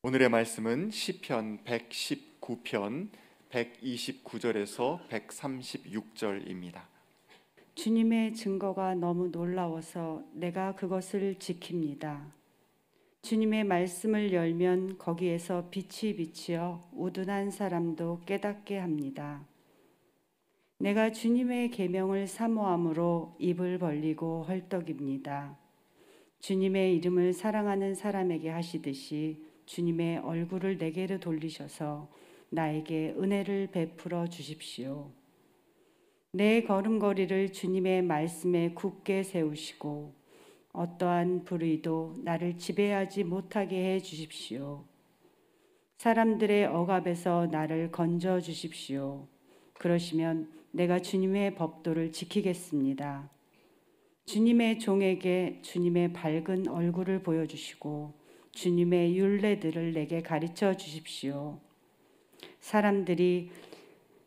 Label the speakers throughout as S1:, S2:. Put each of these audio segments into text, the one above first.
S1: 오늘의 말씀은 시편 119편 129절에서 136절입니다.
S2: 주님의 증거가 너무 놀라워서 내가 그것을 지킵니다. 주님의 말씀을 열면 거기에서 빛이 비치어 우둔한 사람도 깨닫게 합니다. 내가 주님의 계명을 사모함으로 입을 벌리고 헐떡입니다. 주님의 이름을 사랑하는 사람에게 하시듯이 주님의 얼굴을 내게로 돌리셔서 나에게 은혜를 베풀어 주십시오. 내 걸음걸이를 주님의 말씀에 굳게 세우시고 어떠한 불의도 나를 지배하지 못하게 해 주십시오. 사람들의 억압에서 나를 건져 주십시오. 그러시면 내가 주님의 법도를 지키겠습니다. 주님의 종에게 주님의 밝은 얼굴을 보여주시고 주님의 윤례들을 내게 가르쳐 주십시오. 사람들이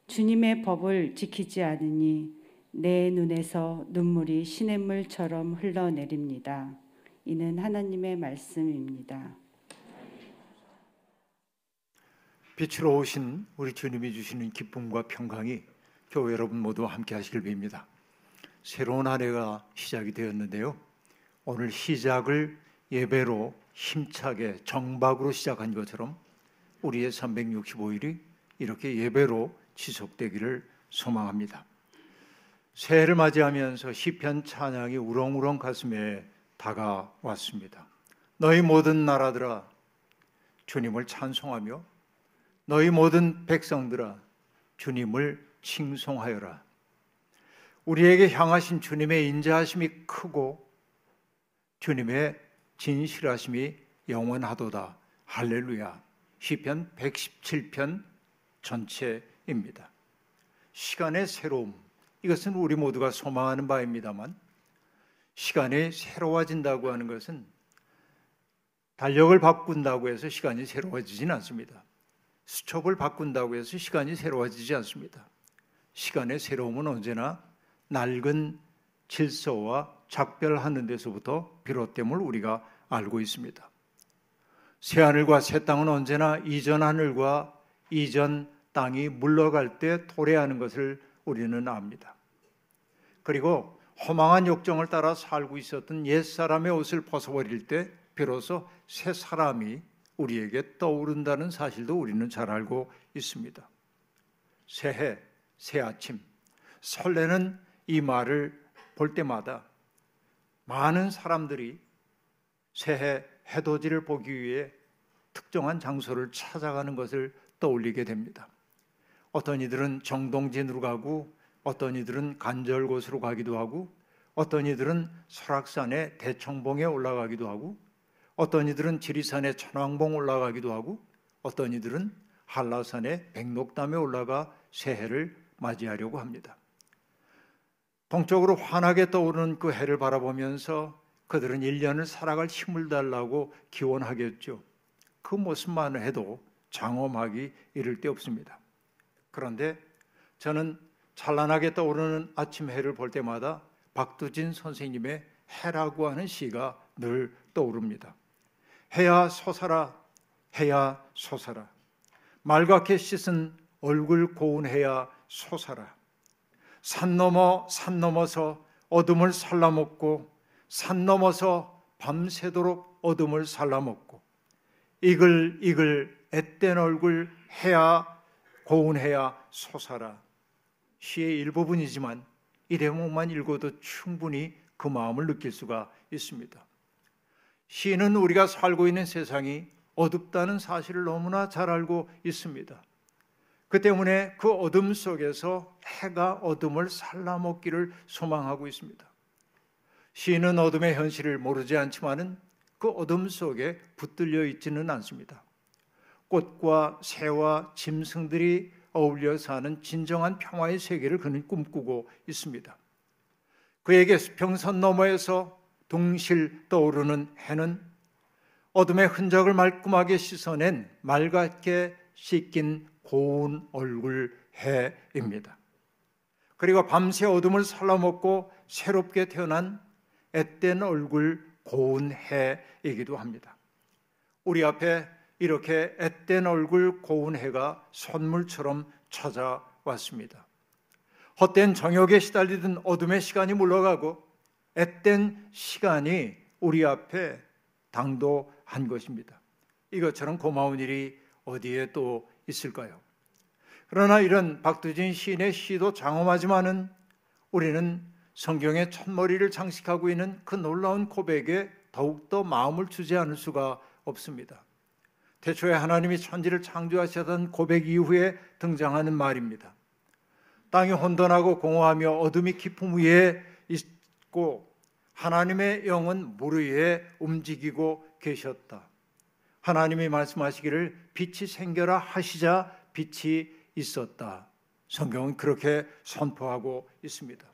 S2: 주님의 법을 지키지 않으니 내 눈에서 눈물이 시냇물처럼 흘러내립니다. 이는 하나님의 말씀입니다.
S3: 빛으로 오신 우리 주님이 주시는 기쁨과 평강이 교회 여러분 모두 함께 하시길 빕니다. 새로운 한 해가 시작이 되었는데요. 오늘 시작을 예배로 힘차게 정박으로 시작한 것처럼 우리의 365일이 이렇게 예배로 지속되기를 소망합니다. 새해를 맞이하면서 시편 찬양이 우렁우렁 가슴에 다가왔습니다. 너희 모든 나라들아 주님을 찬송하며 너희 모든 백성들아 주님을 칭송하여라. 우리에게 향하신 주님의 인자하심이 크고 주님의 진실하심이 영원하도다. 할렐루야. 시편 117편 전체입니다. 시간의 새로움. 이것은 우리 모두가 소망하는 바입니다만 시간이 새로워진다고 하는 것은 달력을 바꾼다고 해서 시간이 새로워지진 않습니다. 수첩을 바꾼다고 해서 시간이 새로워지지 않습니다. 시간의 새로움은 언제나 낡은 질서와 작별하는 데서부터 비롯됨을 우리가 알고 있습니다. 새 하늘과 새 땅은 언제나 이전 하늘과 이전 땅이 물러갈 때 도래하는 것을 우리는 압니다. 그리고 허망한 욕정을 따라 살고 있었던 옛 사람의 옷을 벗어버릴 때 비로소 새 사람이 우리에게 떠오른다는 사실도 우리는 잘 알고 있습니다. 새해, 새 아침, 설레는 이 말을 볼 때마다 많은 사람들이 새해 해돋이를 보기 위해 특정한 장소를 찾아가는 것을 떠올리게 됩니다. 어떤 이들은 정동진으로 가고 어떤 이들은 간절곳으로 가기도 하고 어떤 이들은 설악산의 대청봉에 올라가기도 하고 어떤 이들은 지리산의 천왕봉 올라가기도 하고 어떤 이들은 한라산의 백록담에 올라가 새해를 맞이하려고 합니다. 동쪽으로 환하게 떠오르는 그 해를 바라보면서 그들은 1년을 살아갈 힘을 달라고 기원하겠죠. 그 모습만 해도 장엄하기 이를 데 없습니다. 그런데 저는 찬란하게 떠오르는 아침 해를 볼 때마다 박두진 선생님의 해라고 하는 시가 늘 떠오릅니다. 해야 솟아라, 해야 솟아라. 말갛게 씻은 얼굴 고운 해야 솟아라. 산 넘어 산 넘어서 어둠을 살라먹고 산 넘어서 밤새도록 어둠을 살라먹고 이글이글 앳된 얼굴 해야 고운 해야 솟아라 시의 일부분이지만 이 대목만 읽어도 충분히 그 마음을 느낄 수가 있습니다. 시는 우리가 살고 있는 세상이 어둡다는 사실을 너무나 잘 알고 있습니다. 그 때문에 그 어둠 속에서 해가 어둠을 살라먹기를 소망하고 있습니다. 시인은 어둠의 현실을 모르지 않지만은 그 어둠 속에 붙들려 있지는 않습니다. 꽃과 새와 짐승들이 어울려 사는 진정한 평화의 세계를 그는 꿈꾸고 있습니다. 그에게 수평선 너머에서 동실 떠오르는 해는 어둠의 흔적을 말끔하게 씻어낸 맑게 씻긴 고운 얼굴 해입니다. 그리고 밤새 어둠을 살라먹고 새롭게 태어난 앳된 얼굴 고운 해이기도 합니다. 우리 앞에 이렇게 앳된 얼굴 고운 해가 선물처럼 찾아왔습니다. 헛된 정욕에 시달리던 어둠의 시간이 물러가고 앳된 시간이 우리 앞에 당도한 것입니다. 이것처럼 고마운 일이 어디에 또 있을까요? 그러나 이런 박두진 시인의 시도 장엄하지만은 우리는 성경의 첫머리를 장식하고 있는 그 놀라운 고백에 더욱더 마음을 주지 않을 수가 없습니다. 태초에 하나님이 천지를 창조하셨던 고백 이후에 등장하는 말입니다. 땅이 혼돈하고 공허하며 어둠이 깊음 위에 있고 하나님의 영은 물 위에 움직이고 계셨다. 하나님이 말씀하시기를 빛이 생겨라 하시자 빛이 있었다. 성경은 그렇게 선포하고 있습니다.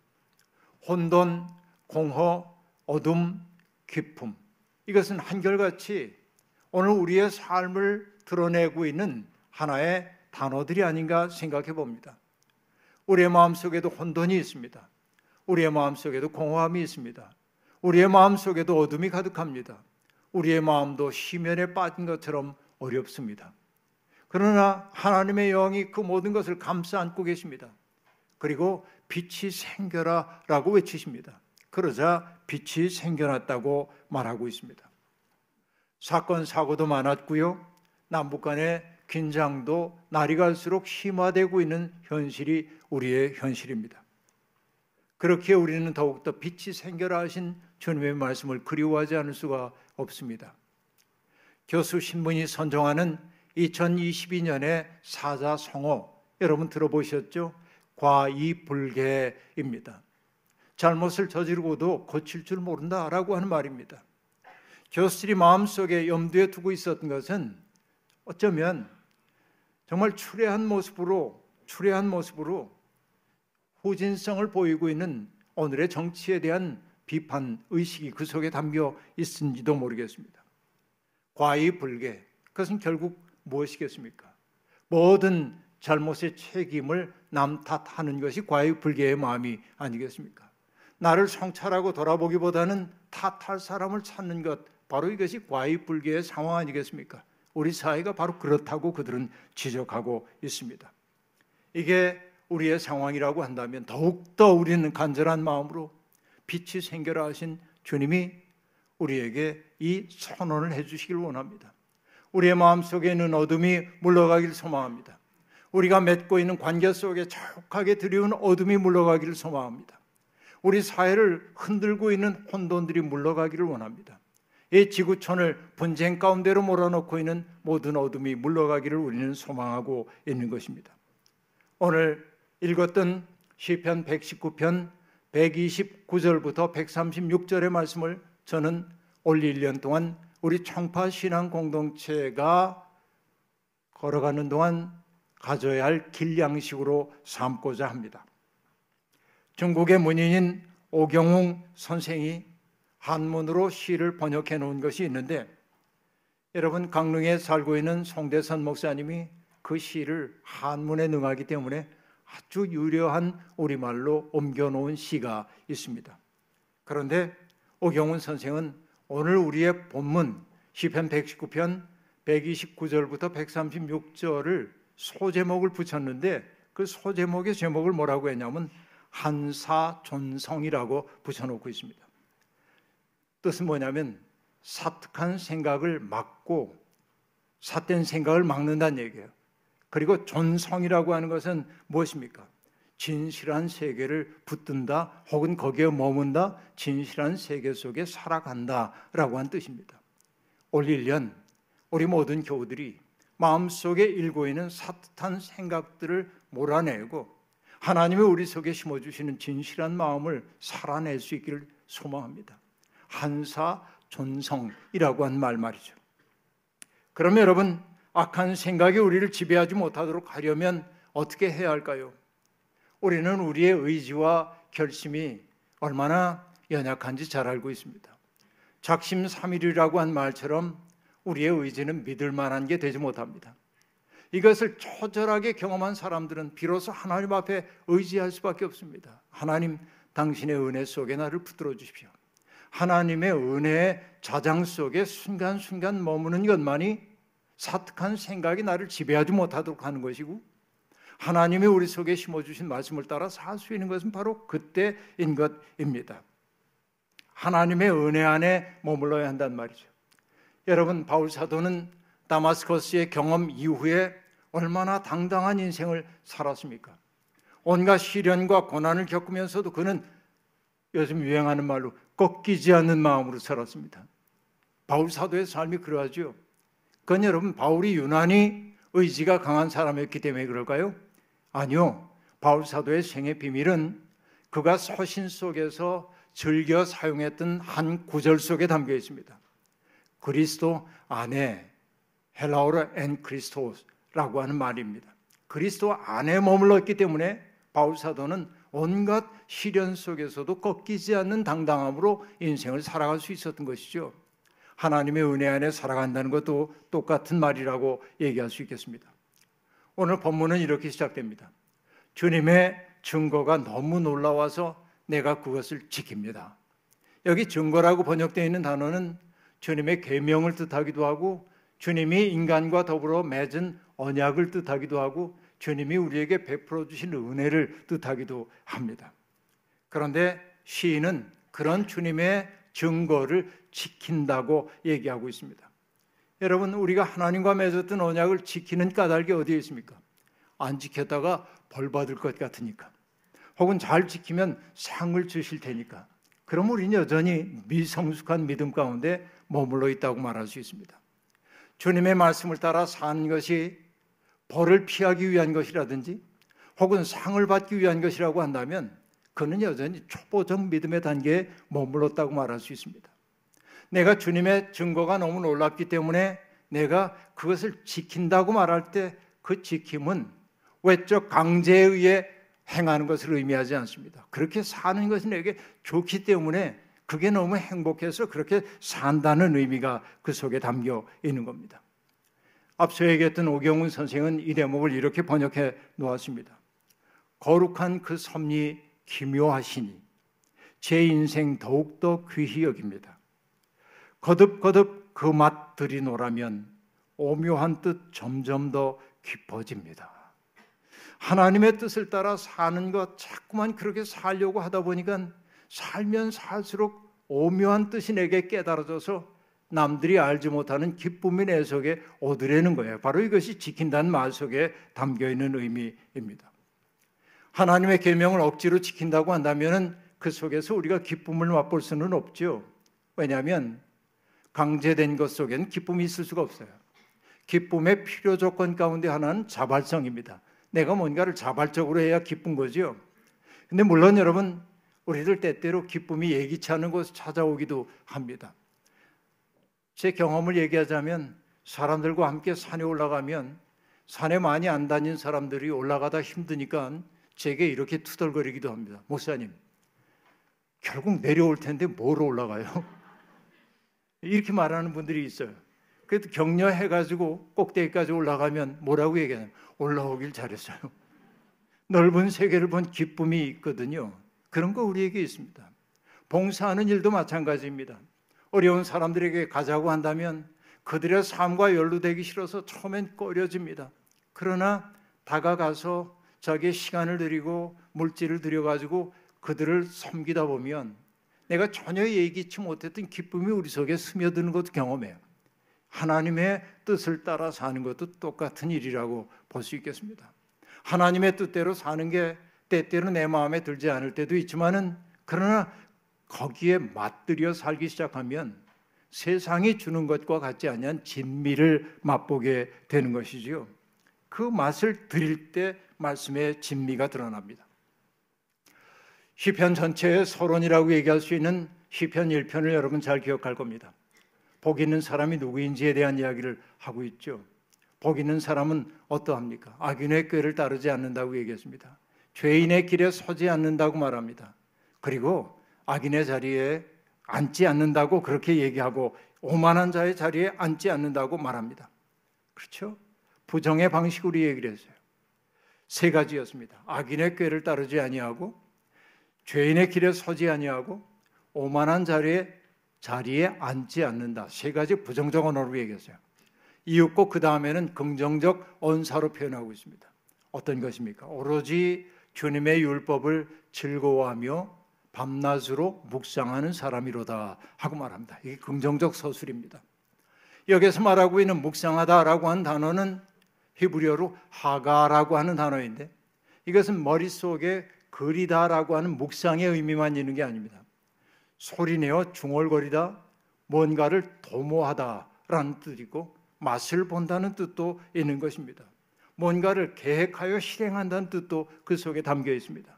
S3: 혼돈, 공허, 어둠, 기쁨. 이것은 한결같이 오늘 우리의 삶을 드러내고 있는 하나의 단어들이 아닌가 생각해 봅니다. 우리의 마음 속에도 혼돈이 있습니다. 우리의 마음 속에도 공허함이 있습니다. 우리의 마음 속에도 어둠이 가득합니다. 우리의 마음도 시면에 빠진 것처럼 어렵습니다. 그러나 하나님의 영이 그 모든 것을 감싸 안고 계십니다. 그리고 빛이 생겨라 라고 외치십니다. 그러자 빛이 생겨났다고 말하고 있습니다. 사건, 사고도 많았고요. 남북 간의 긴장도 날이 갈수록 심화되고 있는 현실이 우리의 현실입니다. 그렇게 우리는 더욱더 빛이 생겨라 하신 주님의 말씀을 그리워하지 않을 수가 없습니다. 교수 신문이 선정하는 2022년의 사자성어 여러분 들어보셨죠? 과이불개입니다. 잘못을 저지르고도 고칠 줄 모른다라고 하는 말입니다. 교수들이 마음속에 염두에 두고 있었던 것은 어쩌면 정말 추레한 모습으로 추레한 모습으로 후진성을 보이고 있는 오늘의 정치에 대한 비판 의식이 그 속에 담겨 있은지도 모르겠습니다. 과이불개 그것은 결국 무엇이겠습니까? 모든 잘못의 책임을 남 탓하는 것이 과유불개의 마음이 아니겠습니까? 나를 성찰하고 돌아보기보다는 탓할 사람을 찾는 것 바로 이것이 과유불개의 상황 아니겠습니까? 우리 사회가 바로 그렇다고 그들은 지적하고 있습니다. 이게 우리의 상황이라고 한다면 더욱더 우리는 간절한 마음으로 빛이 생겨라 하신 주님이 우리에게 이 선언을 해주시길 원합니다. 우리의 마음 속에 있는 어둠이 물러가길 소망합니다. 우리가 맺고 있는 관계 속에 자욱하게 들이운 어둠이 물러가기를 소망합니다. 우리 사회를 흔들고 있는 혼돈들이 물러가기를 원합니다. 이 지구촌을 분쟁 가운데로 몰아넣고 있는 모든 어둠이 물러가기를 우리는 소망하고 있는 것입니다. 오늘 읽었던 시편 119편 129절부터 136절의 말씀을 저는 올 1년 동안 우리 청파 신앙 공동체가 걸어가는 동안 가져야 할 길양식으로 삼고자 합니다. 중국의 문인인 오경웅 선생이 한문으로 시를 번역해 놓은 것이 있는데 여러분 강릉에 살고 있는 송대선 목사님이 그 시를 한문에 능하기 때문에 아주 유려한 우리말로 옮겨 놓은 시가 있습니다. 그런데 오경훈 선생은 오늘 우리의 본문 시편 119편 129절부터 136절을 소제목을 붙였는데 그 소제목의 제목을 뭐라고 했냐면 한사존성이라고 붙여놓고 있습니다. 뜻은 뭐냐면 사특한 생각을 막고 삿된 생각을 막는다는 얘기예요. 그리고 존성이라고 하는 것은 무엇입니까? 진실한 세계를 붙든다 혹은 거기에 머문다 진실한 세계 속에 살아간다라고 한 뜻입니다. 올 1년 우리 모든 교우들이 마음속에 일고 있는 사뜻한 생각들을 몰아내고 하나님이 우리 속에 심어 주시는 진실한 마음을 살아낼 수 있기를 소망합니다. 한사 존성이라고 한 말 말이죠. 그러면 여러분 악한 생각이 우리를 지배하지 못하도록 하려면 어떻게 해야 할까요? 우리는 우리의 의지와 결심이 얼마나 연약한지 잘 알고 있습니다. 작심 삼일이라고 한 말처럼 우리의 의지는 믿을 만한 게 되지 못합니다. 이것을 초절하게 경험한 사람들은 비로소 하나님 앞에 의지할 수밖에 없습니다. 하나님, 당신의 은혜 속에 나를 붙들어 주십시오. 하나님의 은혜의 자장 속에 순간순간 머무는 것만이 사특한 생각이 나를 지배하지 못하도록 하는 것이고 하나님이 우리 속에 심어주신 말씀을 따라 살 수 있는 것은 바로 그때인 것입니다. 하나님의 은혜 안에 머물러야 한단 말이죠. 여러분 바울 사도는 다마스커스의 경험 이후에 얼마나 당당한 인생을 살았습니까? 온갖 시련과 고난을 겪으면서도 그는 요즘 유행하는 말로 꺾이지 않는 마음으로 살았습니다. 바울 사도의 삶이 그러하죠. 그건 여러분 바울이 유난히 의지가 강한 사람이었기 때문에 그럴까요? 아니요. 바울 사도의 생의 비밀은 그가 서신 속에서 즐겨 사용했던 한 구절 속에 담겨 있습니다. 그리스도 안에 헬라어로 ἐν Χριστός라고 하는 말입니다. 그리스도 안에 머물렀기 때문에 바울 사도는 온갖 시련 속에서도 꺾이지 않는 당당함으로 인생을 살아갈 수 있었던 것이죠. 하나님의 은혜 안에 살아간다는 것도 똑같은 말이라고 얘기할 수 있겠습니다. 오늘 본문은 이렇게 시작됩니다. 주님의 증거가 너무 놀라워서 내가 그것을 지킵니다. 여기 증거라고 번역되어 있는 단어는 주님의 계명을 뜻하기도 하고 주님이 인간과 더불어 맺은 언약을 뜻하기도 하고 주님이 우리에게 베풀어 주신 은혜를 뜻하기도 합니다. 그런데 시인은 그런 주님의 증거를 지킨다고 얘기하고 있습니다. 여러분, 우리가 하나님과 맺었던 언약을 지키는 까닭이 어디에 있습니까? 안 지켰다가 벌 받을 것 같으니까. 혹은 잘 지키면 상을 주실 테니까. 그럼 우리는 여전히 미성숙한 믿음 가운데 머물러 있다고 말할 수 있습니다. 주님의 말씀을 따라 사는 것이 벌을 피하기 위한 것이라든지 혹은 상을 받기 위한 것이라고 한다면 그는 여전히 초보적 믿음의 단계에 머물렀다고 말할 수 있습니다. 내가 주님의 증거가 너무 놀랍기 때문에 내가 그것을 지킨다고 말할 때 그 지킴은 외적 강제에 의해 행하는 것을 의미하지 않습니다. 그렇게 사는 것이 내게 좋기 때문에 그게 너무 행복해서 그렇게 산다는 의미가 그 속에 담겨 있는 겁니다. 앞서 얘기했던 오경훈 선생은 이 대목을 이렇게 번역해 놓았습니다. 거룩한 그 섭리 기묘하시니 제 인생 더욱더 귀히 여깁니다. 거듭거듭 그 맛 들이 노라면 오묘한 뜻 점점 더 깊어집니다. 하나님의 뜻을 따라 사는 것 자꾸만 그렇게 살려고 하다 보니까 살면 살수록 오묘한 뜻이 내게 깨달아져서 남들이 알지 못하는 기쁨이 내 속에 오드려는 거예요. 바로 이것이 지킨다는 말 속에 담겨 있는 의미입니다. 하나님의 계명을 억지로 지킨다고 한다면은 그 속에서 우리가 기쁨을 맛볼 수는 없죠. 왜냐하면 강제된 것 속에는 기쁨이 있을 수가 없어요. 기쁨의 필요 조건 가운데 하나는 자발성입니다. 내가 뭔가를 자발적으로 해야 기쁜 거죠. 근데 물론 여러분 우리들 때때로 기쁨이 예기치 않은 곳 찾아오기도 합니다. 제 경험을 얘기하자면 사람들과 함께 산에 올라가면 산에 많이 안 다닌 사람들이 올라가다 힘드니까 제게 이렇게 투덜거리기도 합니다. 목사님, 결국 내려올 텐데 뭐로 올라가요? 이렇게 말하는 분들이 있어요. 그래도 격려해가지고 꼭대기까지 올라가면 뭐라고 얘기하냐면 올라오길 잘했어요. 넓은 세계를 본 기쁨이 있거든요. 그런 거 우리에게 있습니다. 봉사하는 일도 마찬가지입니다. 어려운 사람들에게 가자고 한다면 그들의 삶과 연루되기 싫어서 처음엔 꺼려집니다. 그러나 다가가서 자기의 시간을 들이고 물질을 들여가지고 그들을 섬기다 보면 내가 전혀 예기치 못했던 기쁨이 우리 속에 스며드는 것도 경험해요. 하나님의 뜻을 따라 사는 것도 똑같은 일이라고 볼 수 있겠습니다. 하나님의 뜻대로 사는 게 때때로 내 마음에 들지 않을 때도 있지만은 그러나 거기에 맞들여 살기 시작하면 세상이 주는 것과 같지 않은 진미를 맛보게 되는 것이지요. 그 맛을 드릴 때 말씀의 진미가 드러납니다. 시편 전체의 서론이라고 얘기할 수 있는 시편 1편을 여러분 잘 기억할 겁니다. 복 있는 사람이 누구인지에 대한 이야기를 하고 있죠. 복 있는 사람은 어떠합니까? 악인의 꾀를 따르지 않는다고 얘기했습니다. 죄인의 길에 서지 않는다고 말합니다. 그리고 악인의 자리에 앉지 않는다고 그렇게 얘기하고 오만한 자의 자리에 앉지 않는다고 말합니다. 그렇죠? 부정의 방식으로 얘기를 했어요. 세 가지였습니다. 악인의 꾀를 따르지 아니하고 죄인의 길에 서지 아니하고 오만한 자리에 자리에 앉지 않는다. 세 가지 부정적 언어로 얘기했어요. 이윽고 그 다음에는 긍정적 언사로 표현하고 있습니다. 어떤 것입니까? 오로지 주님의 율법을 즐거워하며 밤낮으로 묵상하는 사람이로다 하고 말합니다. 이게 긍정적 서술입니다. 여기서 말하고 있는 묵상하다라고 하는 단어는 히브리어로 하가라고 하는 단어인데 이것은 머릿속에 그리다라고 하는 묵상의 의미만 있는 게 아닙니다. 소리내어 중얼거리다, 뭔가를 도모하다라는 뜻이고 맛을 본다는 뜻도 있는 것입니다. 뭔가를 계획하여 실행한다는 뜻도 그 속에 담겨 있습니다.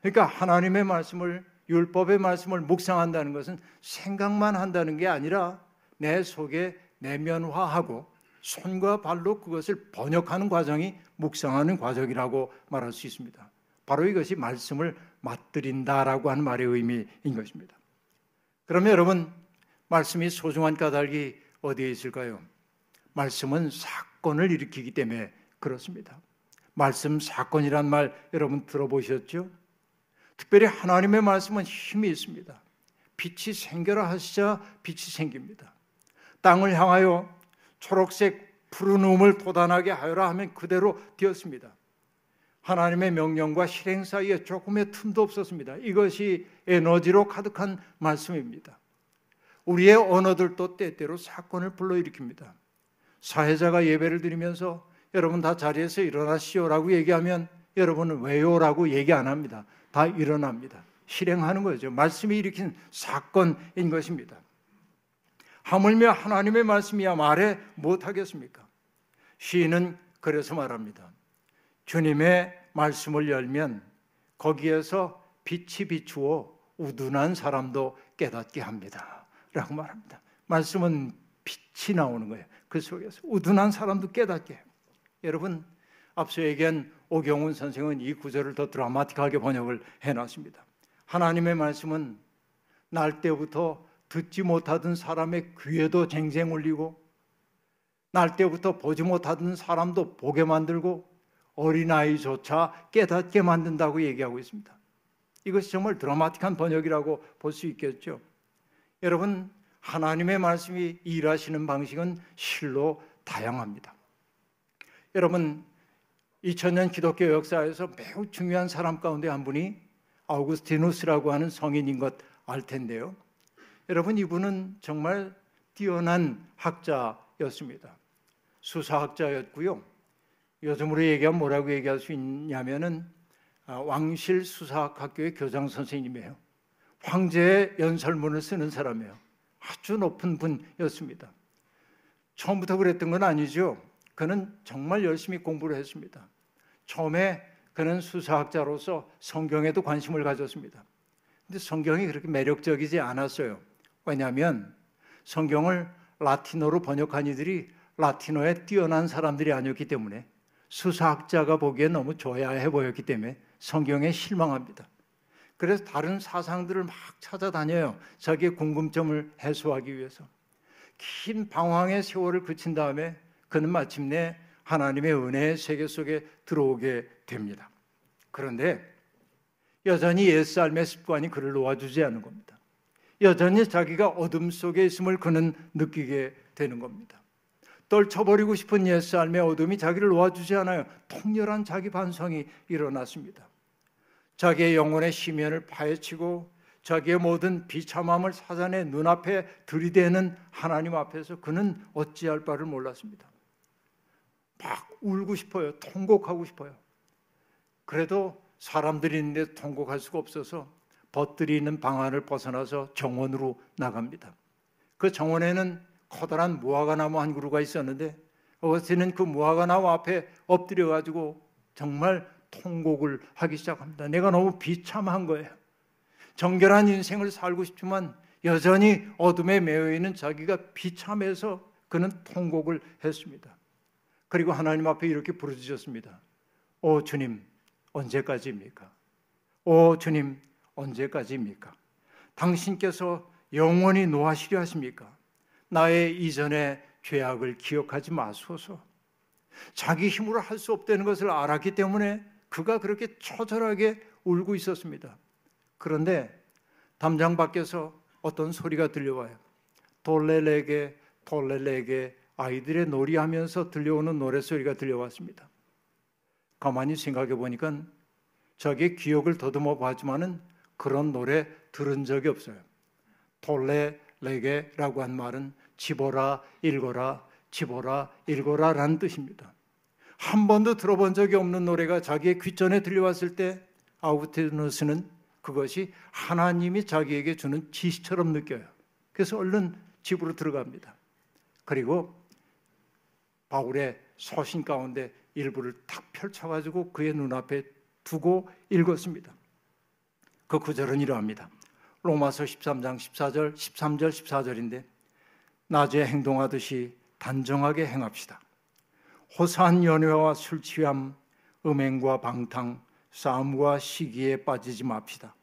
S3: 그러니까 하나님의 말씀을 율법의 말씀을 묵상한다는 것은 생각만 한다는 게 아니라 내 속에 내면화하고 손과 발로 그것을 번역하는 과정이 묵상하는 과정이라고 말할 수 있습니다. 바로 이것이 말씀을 맛들인다라고 하는 말의 의미인 것입니다. 그러면 여러분 말씀이 소중한 까닭이 어디에 있을까요? 말씀은 사건을 일으키기 때문에 그렇습니다. 말씀 사건이란 말 여러분 들어보셨죠? 특별히 하나님의 말씀은 힘이 있습니다. 빛이 생겨라 하시자 빛이 생깁니다. 땅을 향하여 초록색 푸른 음을 돋아나게 하여라 하면 그대로 되었습니다. 하나님의 명령과 실행 사이에 조금의 틈도 없었습니다. 이것이 에너지로 가득한 말씀입니다. 우리의 언어들도 때때로 사건을 불러일으킵니다. 사회자가 예배를 드리면서 여러분 다 자리에서 일어나시오라고 얘기하면 여러분은 왜요라고 얘기 안 합니다. 다 일어납니다. 실행하는 거죠. 말씀이 일으킨 사건인 것입니다. 하물며 하나님의 말씀이야 말해 못하겠습니까? 시인은 그래서 말합니다. 주님의 말씀을 열면 거기에서 빛이 비추어 우둔한 사람도 깨닫게 합니다. 라고 말합니다. 말씀은 빛이 나오는 거예요. 그 속에서 우둔한 사람도 깨닫게 해요. 여러분, 앞서 얘기한 오경훈 선생은 이 구절을 더 드라마틱하게 번역을 해놨습니다. 하나님의 말씀은 날 때부터 듣지 못하던 사람의 귀에도 쟁쟁 울리고 날 때부터 보지 못하던 사람도 보게 만들고 어린아이조차 깨닫게 만든다고 얘기하고 있습니다. 이것이 정말 드라마틱한 번역이라고 볼 수 있겠죠. 여러분, 하나님의 말씀이 일하시는 방식은 실로 다양합니다. 여러분, 2000년 기독교 역사에서 매우 중요한 사람 가운데 한 분이 아우구스티누스라고 하는 성인인 것 알 텐데요. 여러분 이분은 정말 뛰어난 학자였습니다. 수사학자였고요. 요즘으로 얘기하면 뭐라고 얘기할 수 있냐면은 아, 왕실 수사학교의 교장 선생님이에요. 황제의 연설문을 쓰는 사람이에요. 아주 높은 분이었습니다. 처음부터 그랬던 건 아니죠. 그는 정말 열심히 공부를 했습니다. 처음에 그는 수사학자로서 성경에도 관심을 가졌습니다. 근데 성경이 그렇게 매력적이지 않았어요. 왜냐하면 성경을 라틴어로 번역한 이들이 라틴어에 뛰어난 사람들이 아니었기 때문에 수사학자가 보기에 너무 조야해 보였기 때문에 성경에 실망합니다. 그래서 다른 사상들을 막 찾아다녀요. 자기의 궁금점을 해소하기 위해서. 긴 방황의 세월을 그친 다음에 그는 마침내 하나님의 은혜의 세계 속에 들어오게 됩니다. 그런데 여전히 옛삶의 습관이 그를 놓아주지 않는 겁니다. 여전히 자기가 어둠 속에 있음을 그는 느끼게 되는 겁니다. 떨쳐버리고 싶은 옛삶의 어둠이 자기를 놓아주지 않아요. 통렬한 자기 반성이 일어났습니다. 자기의 영혼의 심연을 파헤치고 자기의 모든 비참함을 사전에 눈앞에 들이대는 하나님 앞에서 그는 어찌할 바를 몰랐습니다. 막 울고 싶어요. 통곡하고 싶어요. 그래도 사람들이 있는데 통곡할 수가 없어서 벗들이 있는 방안을 벗어나서 정원으로 나갑니다. 그 정원에는 커다란 무화과 나무 한 그루가 있었는데 어거스틴은 그 무화과 나무 앞에 엎드려 가지고 정말 통곡을 하기 시작합니다. 내가 너무 비참한 거예요. 정결한 인생을 살고 싶지만 여전히 어둠에 매여 있는 자기가 비참해서 그는 통곡을 했습니다. 그리고 하나님 앞에 이렇게 부르짖었습니다. 오 주님, 언제까지입니까? 오 주님, 언제까지입니까? 당신께서 영원히 노하시려 하십니까? 나의 이전의 죄악을 기억하지 마소서. 자기 힘으로 할 수 없다는 것을 알았기 때문에 그가 그렇게 처절하게 울고 있었습니다. 그런데 담장 밖에서 어떤 소리가 들려와요. 돌레레게 돌레레게 아이들의 놀이하면서 들려오는 노래소리가 들려왔습니다. 가만히 생각해 보니까 저게 기억을 더듬어 봤지만은 그런 노래 들은 적이 없어요. 톨레 레게라고 한 말은 집어라 읽어라 집어라 읽어라라는 뜻입니다. 한 번도 들어본 적이 없는 노래가 자기의 귓전에 들려왔을 때 아우테누스는 그것이 하나님이 자기에게 주는 지시처럼 느껴요. 그래서 얼른 집으로 들어갑니다. 그리고 바울의 서신 가운데 일부를 탁 펼쳐가지고 그의 눈앞에 두고 읽었습니다. 그 구절은 이러합니다. 로마서 13장 14절, 13절, 14절인데 낮에 행동하듯이 단정하게 행합시다. 호사한 연회와 술 취함, 음행과 방탕, 싸움과 시기에 빠지지 맙시다.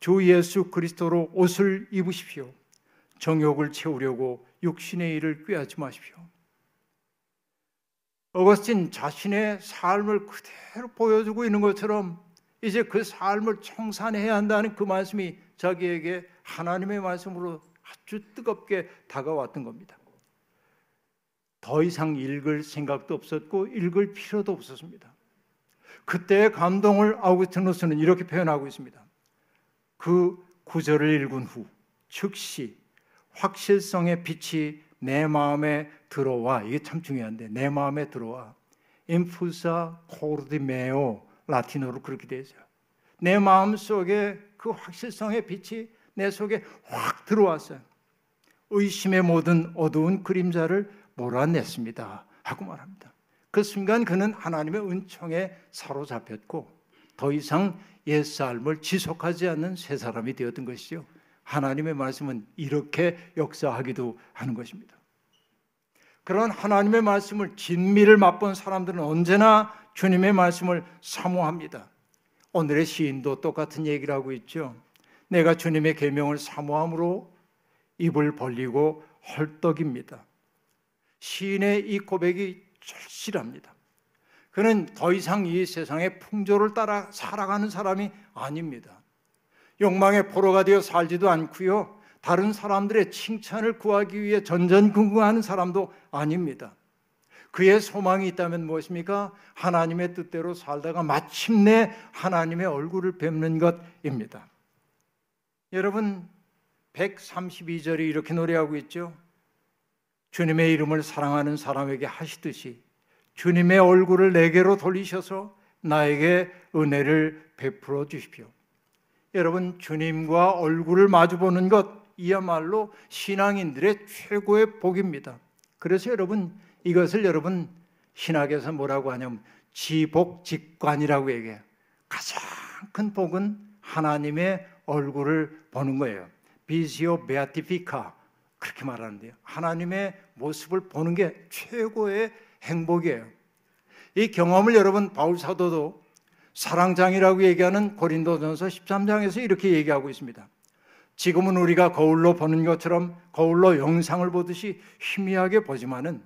S3: 주 예수 그리스도로 옷을 입으십시오. 정욕을 채우려고 육신의 일을 꾀하지 마십시오. 어거스틴 자신의 삶을 그대로 보여주고 있는 것처럼 이제 그 삶을 청산해야 한다는 그 말씀이 자기에게 하나님의 말씀으로 아주 뜨겁게 다가왔던 겁니다. 더 이상 읽을 생각도 없었고 읽을 필요도 없었습니다. 그때의 감동을 아우구스티누스는 이렇게 표현하고 있습니다. 그 구절을 읽은 후 즉시 확실성의 빛이 내 마음에 들어와 이게 참 중요한데 내 마음에 들어와 인푸사 코르디메오 라틴어로 그렇게 되죠. 내 마음 속에 그 확실성의 빛이 내 속에 확 들어왔어요. 의심의 모든 어두운 그림자를 몰아냈습니다. 하고 말합니다. 그 순간 그는 하나님의 은총에 사로잡혔고 더 이상 옛 삶을 지속하지 않는 새 사람이 되었던 것이죠. 하나님의 말씀은 이렇게 역사하기도 하는 것입니다. 그런 하나님의 말씀을 진미를 맛본 사람들은 언제나 주님의 말씀을 사모합니다. 오늘의 시인도 똑같은 얘기를 하고 있죠. 내가 주님의 계명을 사모함으로 입을 벌리고 헐떡입니다. 시인의 이 고백이 절실합니다. 그는 더 이상 이 세상의 풍조를 따라 살아가는 사람이 아닙니다. 욕망의 포로가 되어 살지도 않고요. 다른 사람들의 칭찬을 구하기 위해 전전긍긍하는 사람도 아닙니다. 그의 소망이 있다면 무엇입니까? 하나님의 뜻대로 살다가 마침내 하나님의 얼굴을 뵙는 것입니다. 여러분 132절이 이렇게 노래하고 있죠. 주님의 이름을 사랑하는 사람에게 하시듯이 주님의 얼굴을 내게로 돌리셔서 나에게 은혜를 베풀어 주십시오. 여러분 주님과 얼굴을 마주 보는 것 이야말로 신앙인들의 최고의 복입니다. 그래서 여러분 이것을 여러분 신학에서 뭐라고 하냐면 지복직관이라고 얘기해요. 가장 큰 복은 하나님의 얼굴을 보는 거예요. 비시오 베아티피카 그렇게 말하는데요. 하나님의 모습을 보는 게 최고의 행복이에요. 이 경험을 여러분 바울 사도도 사랑장이라고 얘기하는 고린도전서 13장에서 이렇게 얘기하고 있습니다. 지금은 우리가 거울로 보는 것처럼 거울로 영상을 보듯이 희미하게 보지만은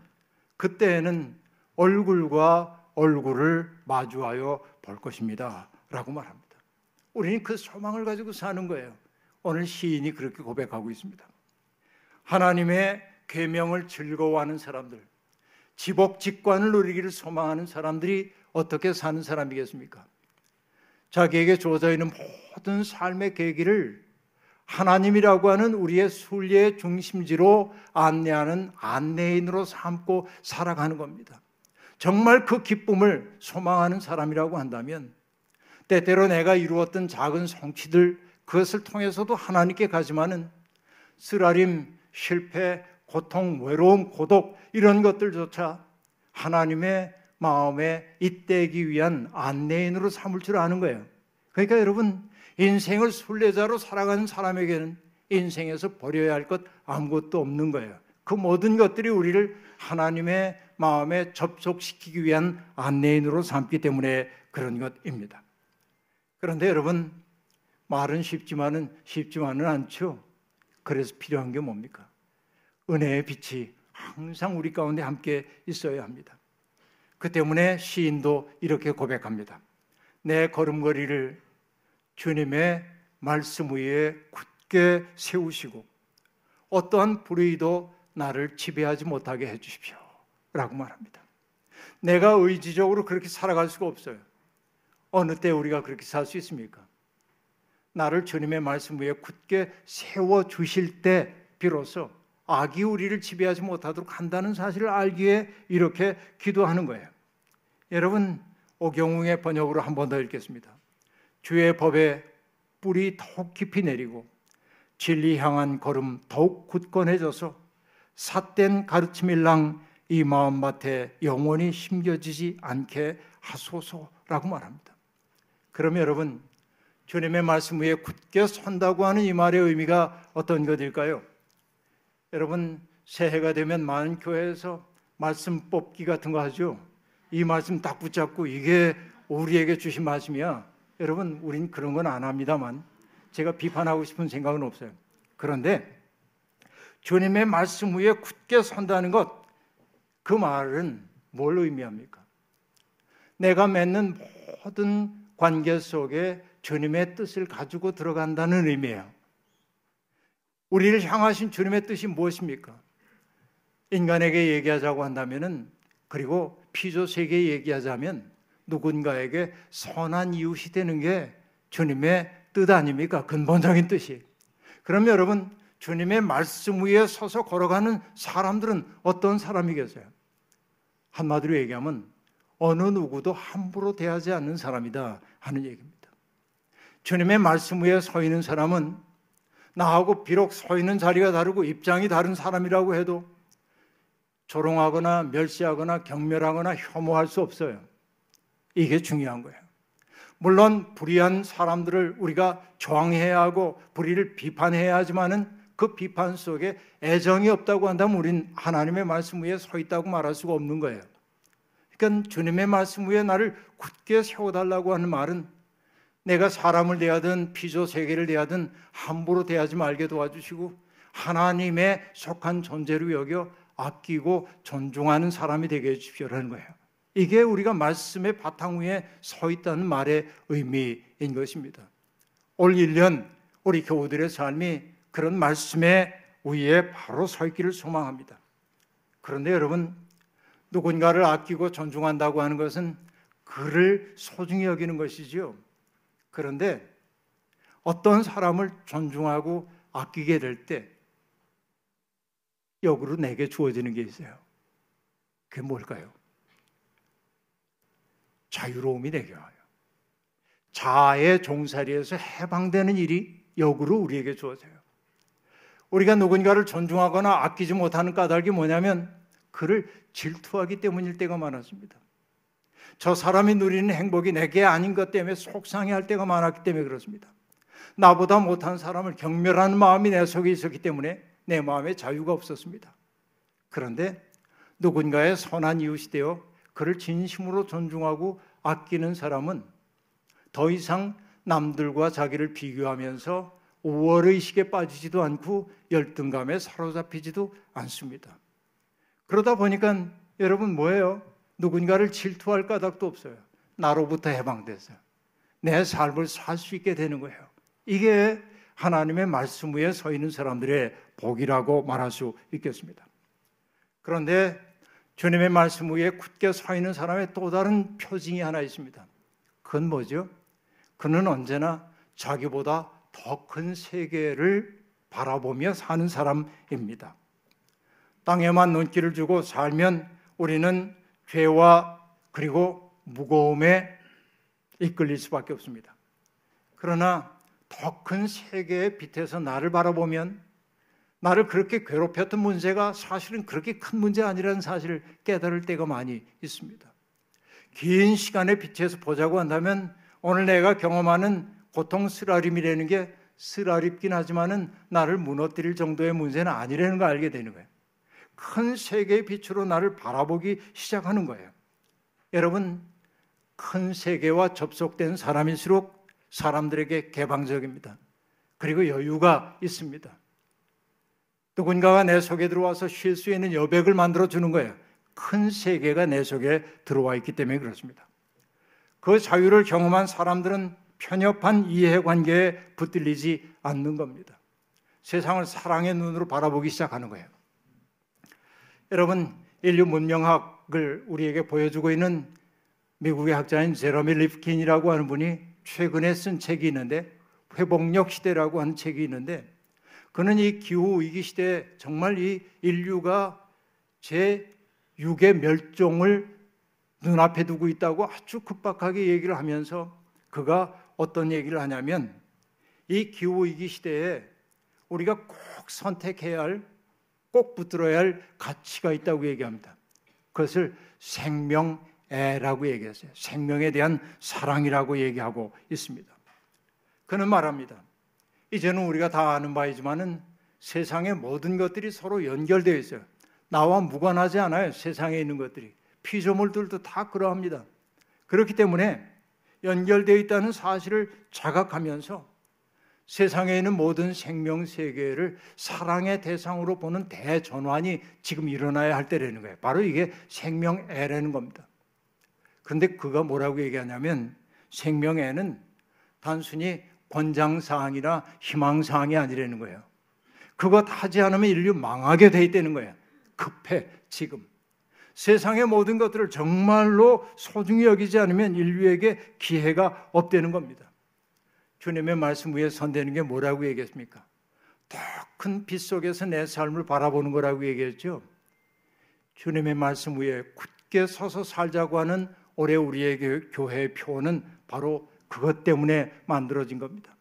S3: 그때에는 얼굴과 얼굴을 마주하여 볼 것입니다. 라고 말합니다. 우리는 그 소망을 가지고 사는 거예요. 오늘 시인이 그렇게 고백하고 있습니다. 하나님의 계명을 즐거워하는 사람들, 지복 직관을 누리기를 소망하는 사람들이 어떻게 사는 사람이겠습니까? 자기에게 주어져 있는 모든 삶의 계기를 하나님이라고 하는 우리의 순리의 중심지로 안내하는 안내인으로 삼고 살아가는 겁니다. 정말 그 기쁨을 소망하는 사람이라고 한다면 때때로 내가 이루었던 작은 성취들 그것을 통해서도 하나님께 가지만은 쓰라림, 실패, 고통, 외로움, 고독 이런 것들조차 하나님의 마음에 잇대기 위한 안내인으로 삼을 줄 아는 거예요. 그러니까 여러분 인생을 순례자로 살아가는 사람에게는 인생에서 버려야 할 것 아무것도 없는 거예요. 그 모든 것들이 우리를 하나님의 마음에 접속시키기 위한 안내인으로 삼기 때문에 그런 것입니다. 그런데 여러분 말은 쉽지만은 쉽지만은 않죠. 그래서 필요한 게 뭡니까? 은혜의 빛이 항상 우리 가운데 함께 있어야 합니다. 그 때문에 시인도 이렇게 고백합니다. 내 걸음걸이를 주님의 말씀 위에 굳게 세우시고 어떠한 불의도 나를 지배하지 못하게 해 주십시오. 라고 말합니다. 내가 의지적으로 그렇게 살아갈 수가 없어요. 어느 때 우리가 그렇게 살 수 있습니까? 나를 주님의 말씀 위에 굳게 세워 주실 때 비로소 악이 우리를 지배하지 못하도록 한다는 사실을 알기에 이렇게 기도하는 거예요. 여러분 오경웅의 번역으로 한 번 더 읽겠습니다. 주의 법에 뿌리 더욱 깊이 내리고 진리 향한 걸음 더욱 굳건해져서 삿된 가르침일랑 이 마음밭에 영원히 심겨지지 않게 하소서라고 말합니다. 그러면 여러분 주님의 말씀 위에 굳게 선다고 하는 이 말의 의미가 어떤 것일까요? 여러분 새해가 되면 많은 교회에서 말씀 뽑기 같은 거 하죠. 이 말씀 딱 붙잡고 이게 우리에게 주신 말씀이야. 여러분 우린 그런 건 안 합니다만 제가 비판하고 싶은 생각은 없어요. 그런데 주님의 말씀 위에 굳게 선다는 것, 그 말은 뭘 의미합니까? 내가 맺는 모든 관계 속에 주님의 뜻을 가지고 들어간다는 의미예요. 우리를 향하신 주님의 뜻이 무엇입니까? 인간에게 얘기하자고 한다면은 그리고 피조 세계에 얘기하자면 누군가에게 선한 이웃이 되는 게 주님의 뜻 아닙니까? 근본적인 뜻이. 그럼 여러분 주님의 말씀 위에 서서 걸어가는 사람들은 어떤 사람이겠어요? 한마디로 얘기하면 어느 누구도 함부로 대하지 않는 사람이다 하는 얘기입니다. 주님의 말씀 위에 서 있는 사람은 나하고 비록 서 있는 자리가 다르고 입장이 다른 사람이라고 해도 조롱하거나 멸시하거나 경멸하거나 혐오할 수 없어요. 이게 중요한 거예요. 물론 불의한 사람들을 우리가 저항해야 하고 불의를 비판해야 하지만은 그 비판 속에 애정이 없다고 한다면 우린 하나님의 말씀 위에 서 있다고 말할 수가 없는 거예요. 그러니까 주님의 말씀 위에 나를 굳게 세워달라고 하는 말은 내가 사람을 대하든 피조 세계를 대하든 함부로 대하지 말게 도와주시고 하나님의 속한 존재로 여겨 아끼고 존중하는 사람이 되게 해주십시오라는 거예요. 이게 우리가 말씀의 바탕 위에 서 있다는 말의 의미인 것입니다. 올 1년 우리 교우들의 삶이 그런 말씀의 위에 바로 서 있기를 소망합니다. 그런데 여러분, 누군가를 아끼고 존중한다고 하는 것은 그를 소중히 여기는 것이지요. 그런데 어떤 사람을 존중하고 아끼게 될 때 역으로 내게 주어지는 게 있어요. 그게 뭘까요? 자유로움이 내게 와요. 자아의 종살이에서 해방되는 일이 역으로 우리에게 주어져요. 우리가 누군가를 존중하거나 아끼지 못하는 까닭이 뭐냐면 그를 질투하기 때문일 때가 많았습니다. 저 사람이 누리는 행복이 내게 아닌 것 때문에 속상해할 때가 많았기 때문에 그렇습니다. 나보다 못한 사람을 경멸하는 마음이 내 속에 있었기 때문에 내 마음에 자유가 없었습니다. 그런데 누군가의 선한 이웃이 되어 그를 진심으로 존중하고 아끼는 사람은 더 이상 남들과 자기를 비교하면서 우월의식에 빠지지도 않고 열등감에 사로잡히지도 않습니다. 그러다 보니까 여러분 뭐예요? 누군가를 질투할 까닭도 없어요. 나로부터 해방돼서 내 삶을 살 수 있게 되는 거예요. 이게 하나님의 말씀 위에 서 있는 사람들의 복이라고 말할 수 있겠습니다. 그런데 주님의 말씀 위에 굳게 서 있는 사람의 또 다른 표징이 하나 있습니다. 그건 뭐죠? 그는 언제나 자기보다 더 큰 세계를 바라보며 사는 사람입니다. 땅에만 눈길을 주고 살면 우리는 죄와 그리고 무거움에 이끌릴 수밖에 없습니다. 그러나 더 큰 세계의 빛에서 나를 바라보면 나를 그렇게 괴롭혔던 문제가 사실은 그렇게 큰 문제 아니라는 사실을 깨달을 때가 많이 있습니다. 긴 시간의 빛에서 보자고 한다면 오늘 내가 경험하는 고통 쓰라림이라는 게 쓰라립긴 하지만은 나를 무너뜨릴 정도의 문제는 아니라는 걸 알게 되는 거예요. 큰 세계의 빛으로 나를 바라보기 시작하는 거예요. 여러분, 큰 세계와 접속된 사람일수록 사람들에게 개방적입니다. 그리고 여유가 있습니다. 누군가가 내 속에 들어와서 쉴 수 있는 여백을 만들어 주는 거예요. 큰 세계가 내 속에 들어와 있기 때문에 그렇습니다. 그 자유를 경험한 사람들은 편협한 이해관계에 붙들리지 않는 겁니다. 세상을 사랑의 눈으로 바라보기 시작하는 거예요. 여러분 인류 문명학을 우리에게 보여주고 있는 미국의 학자인 제러미 리프킨이라고 하는 분이 최근에 쓴 책이 있는데 회복력 시대라고 하는 책이 있는데 그는 이 기후 위기 시대에 정말 이 인류가 제 6의 멸종을 눈앞에 두고 있다고 아주 급박하게 얘기를 하면서 그가 어떤 얘기를 하냐면 이 기후 위기 시대에 우리가 꼭 선택해야 할, 꼭 붙들어야 할 가치가 있다고 얘기합니다. 그것을 생명애라고 얘기했어요. 생명에 대한 사랑이라고 얘기하고 있습니다. 그는 말합니다. 이제는 우리가 다 아는 바이지만은 세상의 모든 것들이 서로 연결되어 있어요. 나와 무관하지 않아요. 세상에 있는 것들이. 피조물들도 다 그러합니다. 그렇기 때문에 연결되어 있다는 사실을 자각하면서 세상에 있는 모든 생명 세계를 사랑의 대상으로 보는 대전환이 지금 일어나야 할 때라는 거예요. 바로 이게 생명애라는 겁니다. 그런데 그가 뭐라고 얘기하냐면 생명애는 단순히 권장사항이나 희망사항이 아니라는 거예요. 그것 하지 않으면 인류 망하게 돼 있다는 거예요. 급해, 지금. 세상의 모든 것들을 정말로 소중히 여기지 않으면 인류에게 기회가 없다는 겁니다. 주님의 말씀 위에 선대는 게 뭐라고 얘기했습니까? 더 큰 빛 속에서 내 삶을 바라보는 거라고 얘기했죠. 주님의 말씀 위에 굳게 서서 살자고 하는 올해 우리의 교회의 표는 바로 그것 때문에 만들어진 겁니다.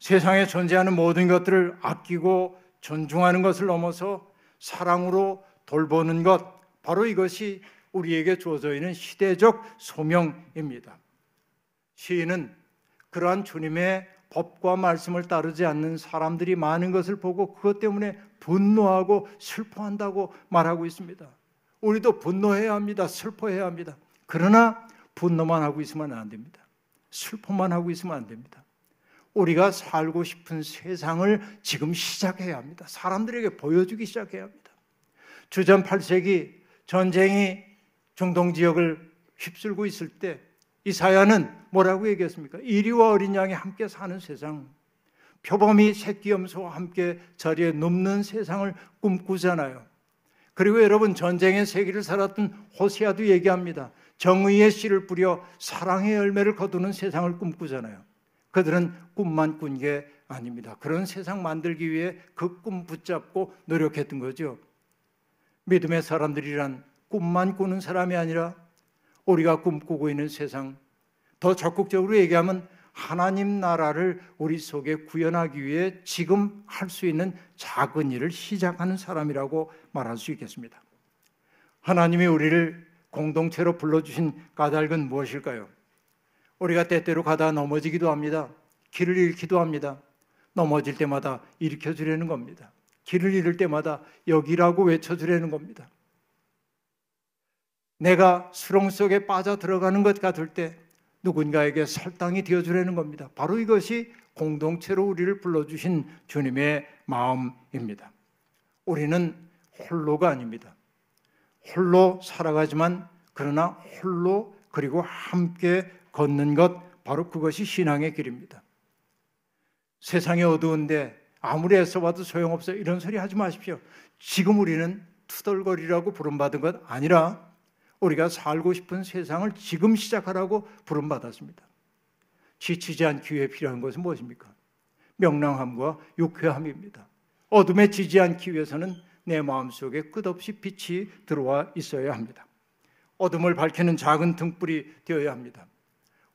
S3: 세상에 존재하는 모든 것들을 아끼고 존중하는 것을 넘어서 사랑으로 돌보는 것, 바로 이것이 우리에게 주어져 있는 시대적 소명입니다. 시인은 그러한 주님의 법과 말씀을 따르지 않는 사람들이 많은 것을 보고 그것 때문에 분노하고 슬퍼한다고 말하고 있습니다. 우리도 분노해야 합니다. 슬퍼해야 합니다. 그러나 분노만 하고 있으면 안 됩니다. 슬픔만 하고 있으면 안 됩니다. 우리가 살고 싶은 세상을 지금 시작해야 합니다. 사람들에게 보여주기 시작해야 합니다. 주전 8세기 전쟁이 중동 지역을 휩쓸고 있을 때 이사야는 뭐라고 얘기했습니까? 이리와 어린 양이 함께 사는 세상, 표범이 새끼 염소와 함께 자리에 눕는 세상을 꿈꾸잖아요. 그리고 여러분 전쟁의 세기를 살았던 호시아도 얘기합니다. 정의의 씨를 뿌려 사랑의 열매를 거두는 세상을 꿈꾸잖아요. 그들은 꿈만 꾼 게 아닙니다. 그런 세상 만들기 위해 그 꿈 붙잡고 노력했던 거죠. 믿음의 사람들이란 꿈만 꾸는 사람이 아니라 우리가 꿈꾸고 있는 세상, 더 적극적으로 얘기하면 하나님 나라를 우리 속에 구현하기 위해 지금 할 수 있는 작은 일을 시작하는 사람이라고 말할 수 있겠습니다. 하나님이 우리를 공동체로 불러주신 까닭은 무엇일까요? 우리가 때때로 가다 넘어지기도 합니다. 길을 잃기도 합니다. 넘어질 때마다 일으켜 주려는 겁니다. 길을 잃을 때마다 여기라고 외쳐 주려는 겁니다. 내가 수렁 속에 빠져 들어가는 것 같을 때 누군가에게 설당이 되어 주려는 겁니다. 바로 이것이 공동체로 우리를 불러주신 주님의 마음입니다. 우리는 홀로가 아닙니다. 홀로 살아가지만 그러나 홀로 그리고 함께 걷는 것 바로 그것이 신앙의 길입니다. 세상이 어두운데 아무리 애써봐도 소용없어 이런 소리 하지 마십시오. 지금 우리는 투덜거리라고 부름받은 것 아니라 우리가 살고 싶은 세상을 지금 시작하라고 부름받았습니다. 지치지 않기 위해 필요한 것은 무엇입니까? 명랑함과 유쾌함입니다. 어둠에 지지 않기 위해서는 내 마음속에 끝없이 빛이 들어와 있어야 합니다. 어둠을 밝히는 작은 등불이 되어야 합니다.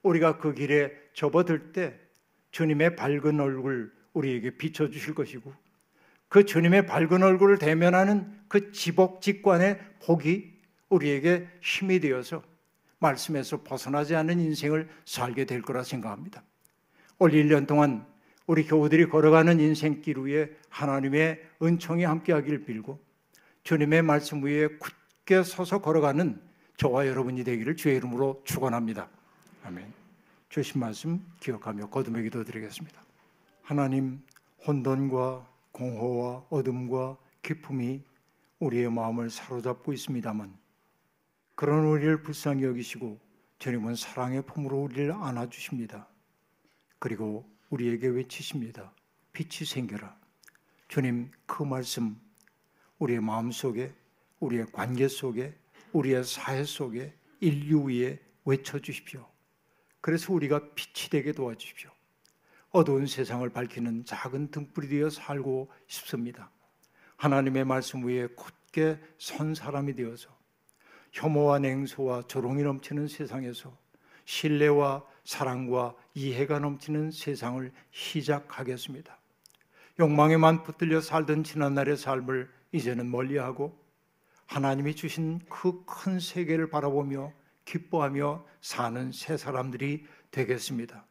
S3: 우리가 그 길에 접어들 때 주님의 밝은 얼굴 우리에게 비춰 주실 것이고 그 주님의 밝은 얼굴을 대면하는 그 지복직관의 복이 우리에게 힘이 되어서 말씀에서 벗어나지 않는 인생을 살게 될 거라 생각합니다. 올 1년 동안 우리 교우들이 걸어가는 인생길 위에 하나님의 은총이 함께하길 빌고 주님의 말씀 위에 굳게 서서 걸어가는 저와 여러분이 되기를 주의 이름으로 축원합니다. 아멘. 주신 말씀 기억하며 거듭의 기도 드리겠습니다. 하나님 혼돈과 공허와 어둠과 기품이 우리의 마음을 사로잡고 있습니다만 그런 우리를 불쌍히 여기시고 주님은 사랑의 품으로 우리를 안아주십니다. 그리고 우리에게 외치십니다. 빛이 생겨라. 주님 그 말씀 우리의 마음 속에 우리의 관계 속에, 우리의 사회 속에, 인류 위에 외쳐 주십시오. 그래서 우리가 빛이 되게 도와주십시오. 어두운 세상을 밝히는 작은 등불이 되어 살고 싶습니다. 하나님의 말씀 위에 굳게 선 사람이 되어서 혐오와 냉소와 조롱이 넘치는 세상에서 신뢰와 사랑과 이해가 넘치는 세상을 시작하겠습니다. 욕망에만 붙들려 살던 지난날의 삶을 이제는 멀리하고 하나님이 주신 그 큰 세계를 바라보며 기뻐하며 사는 새 사람들이 되겠습니다.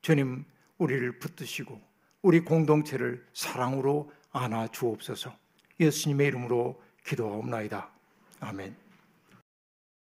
S3: 주님, 우리를 붙드시고 우리 공동체를 사랑으로 안아 주옵소서. 예수님의 이름으로 기도하옵나이다. 아멘.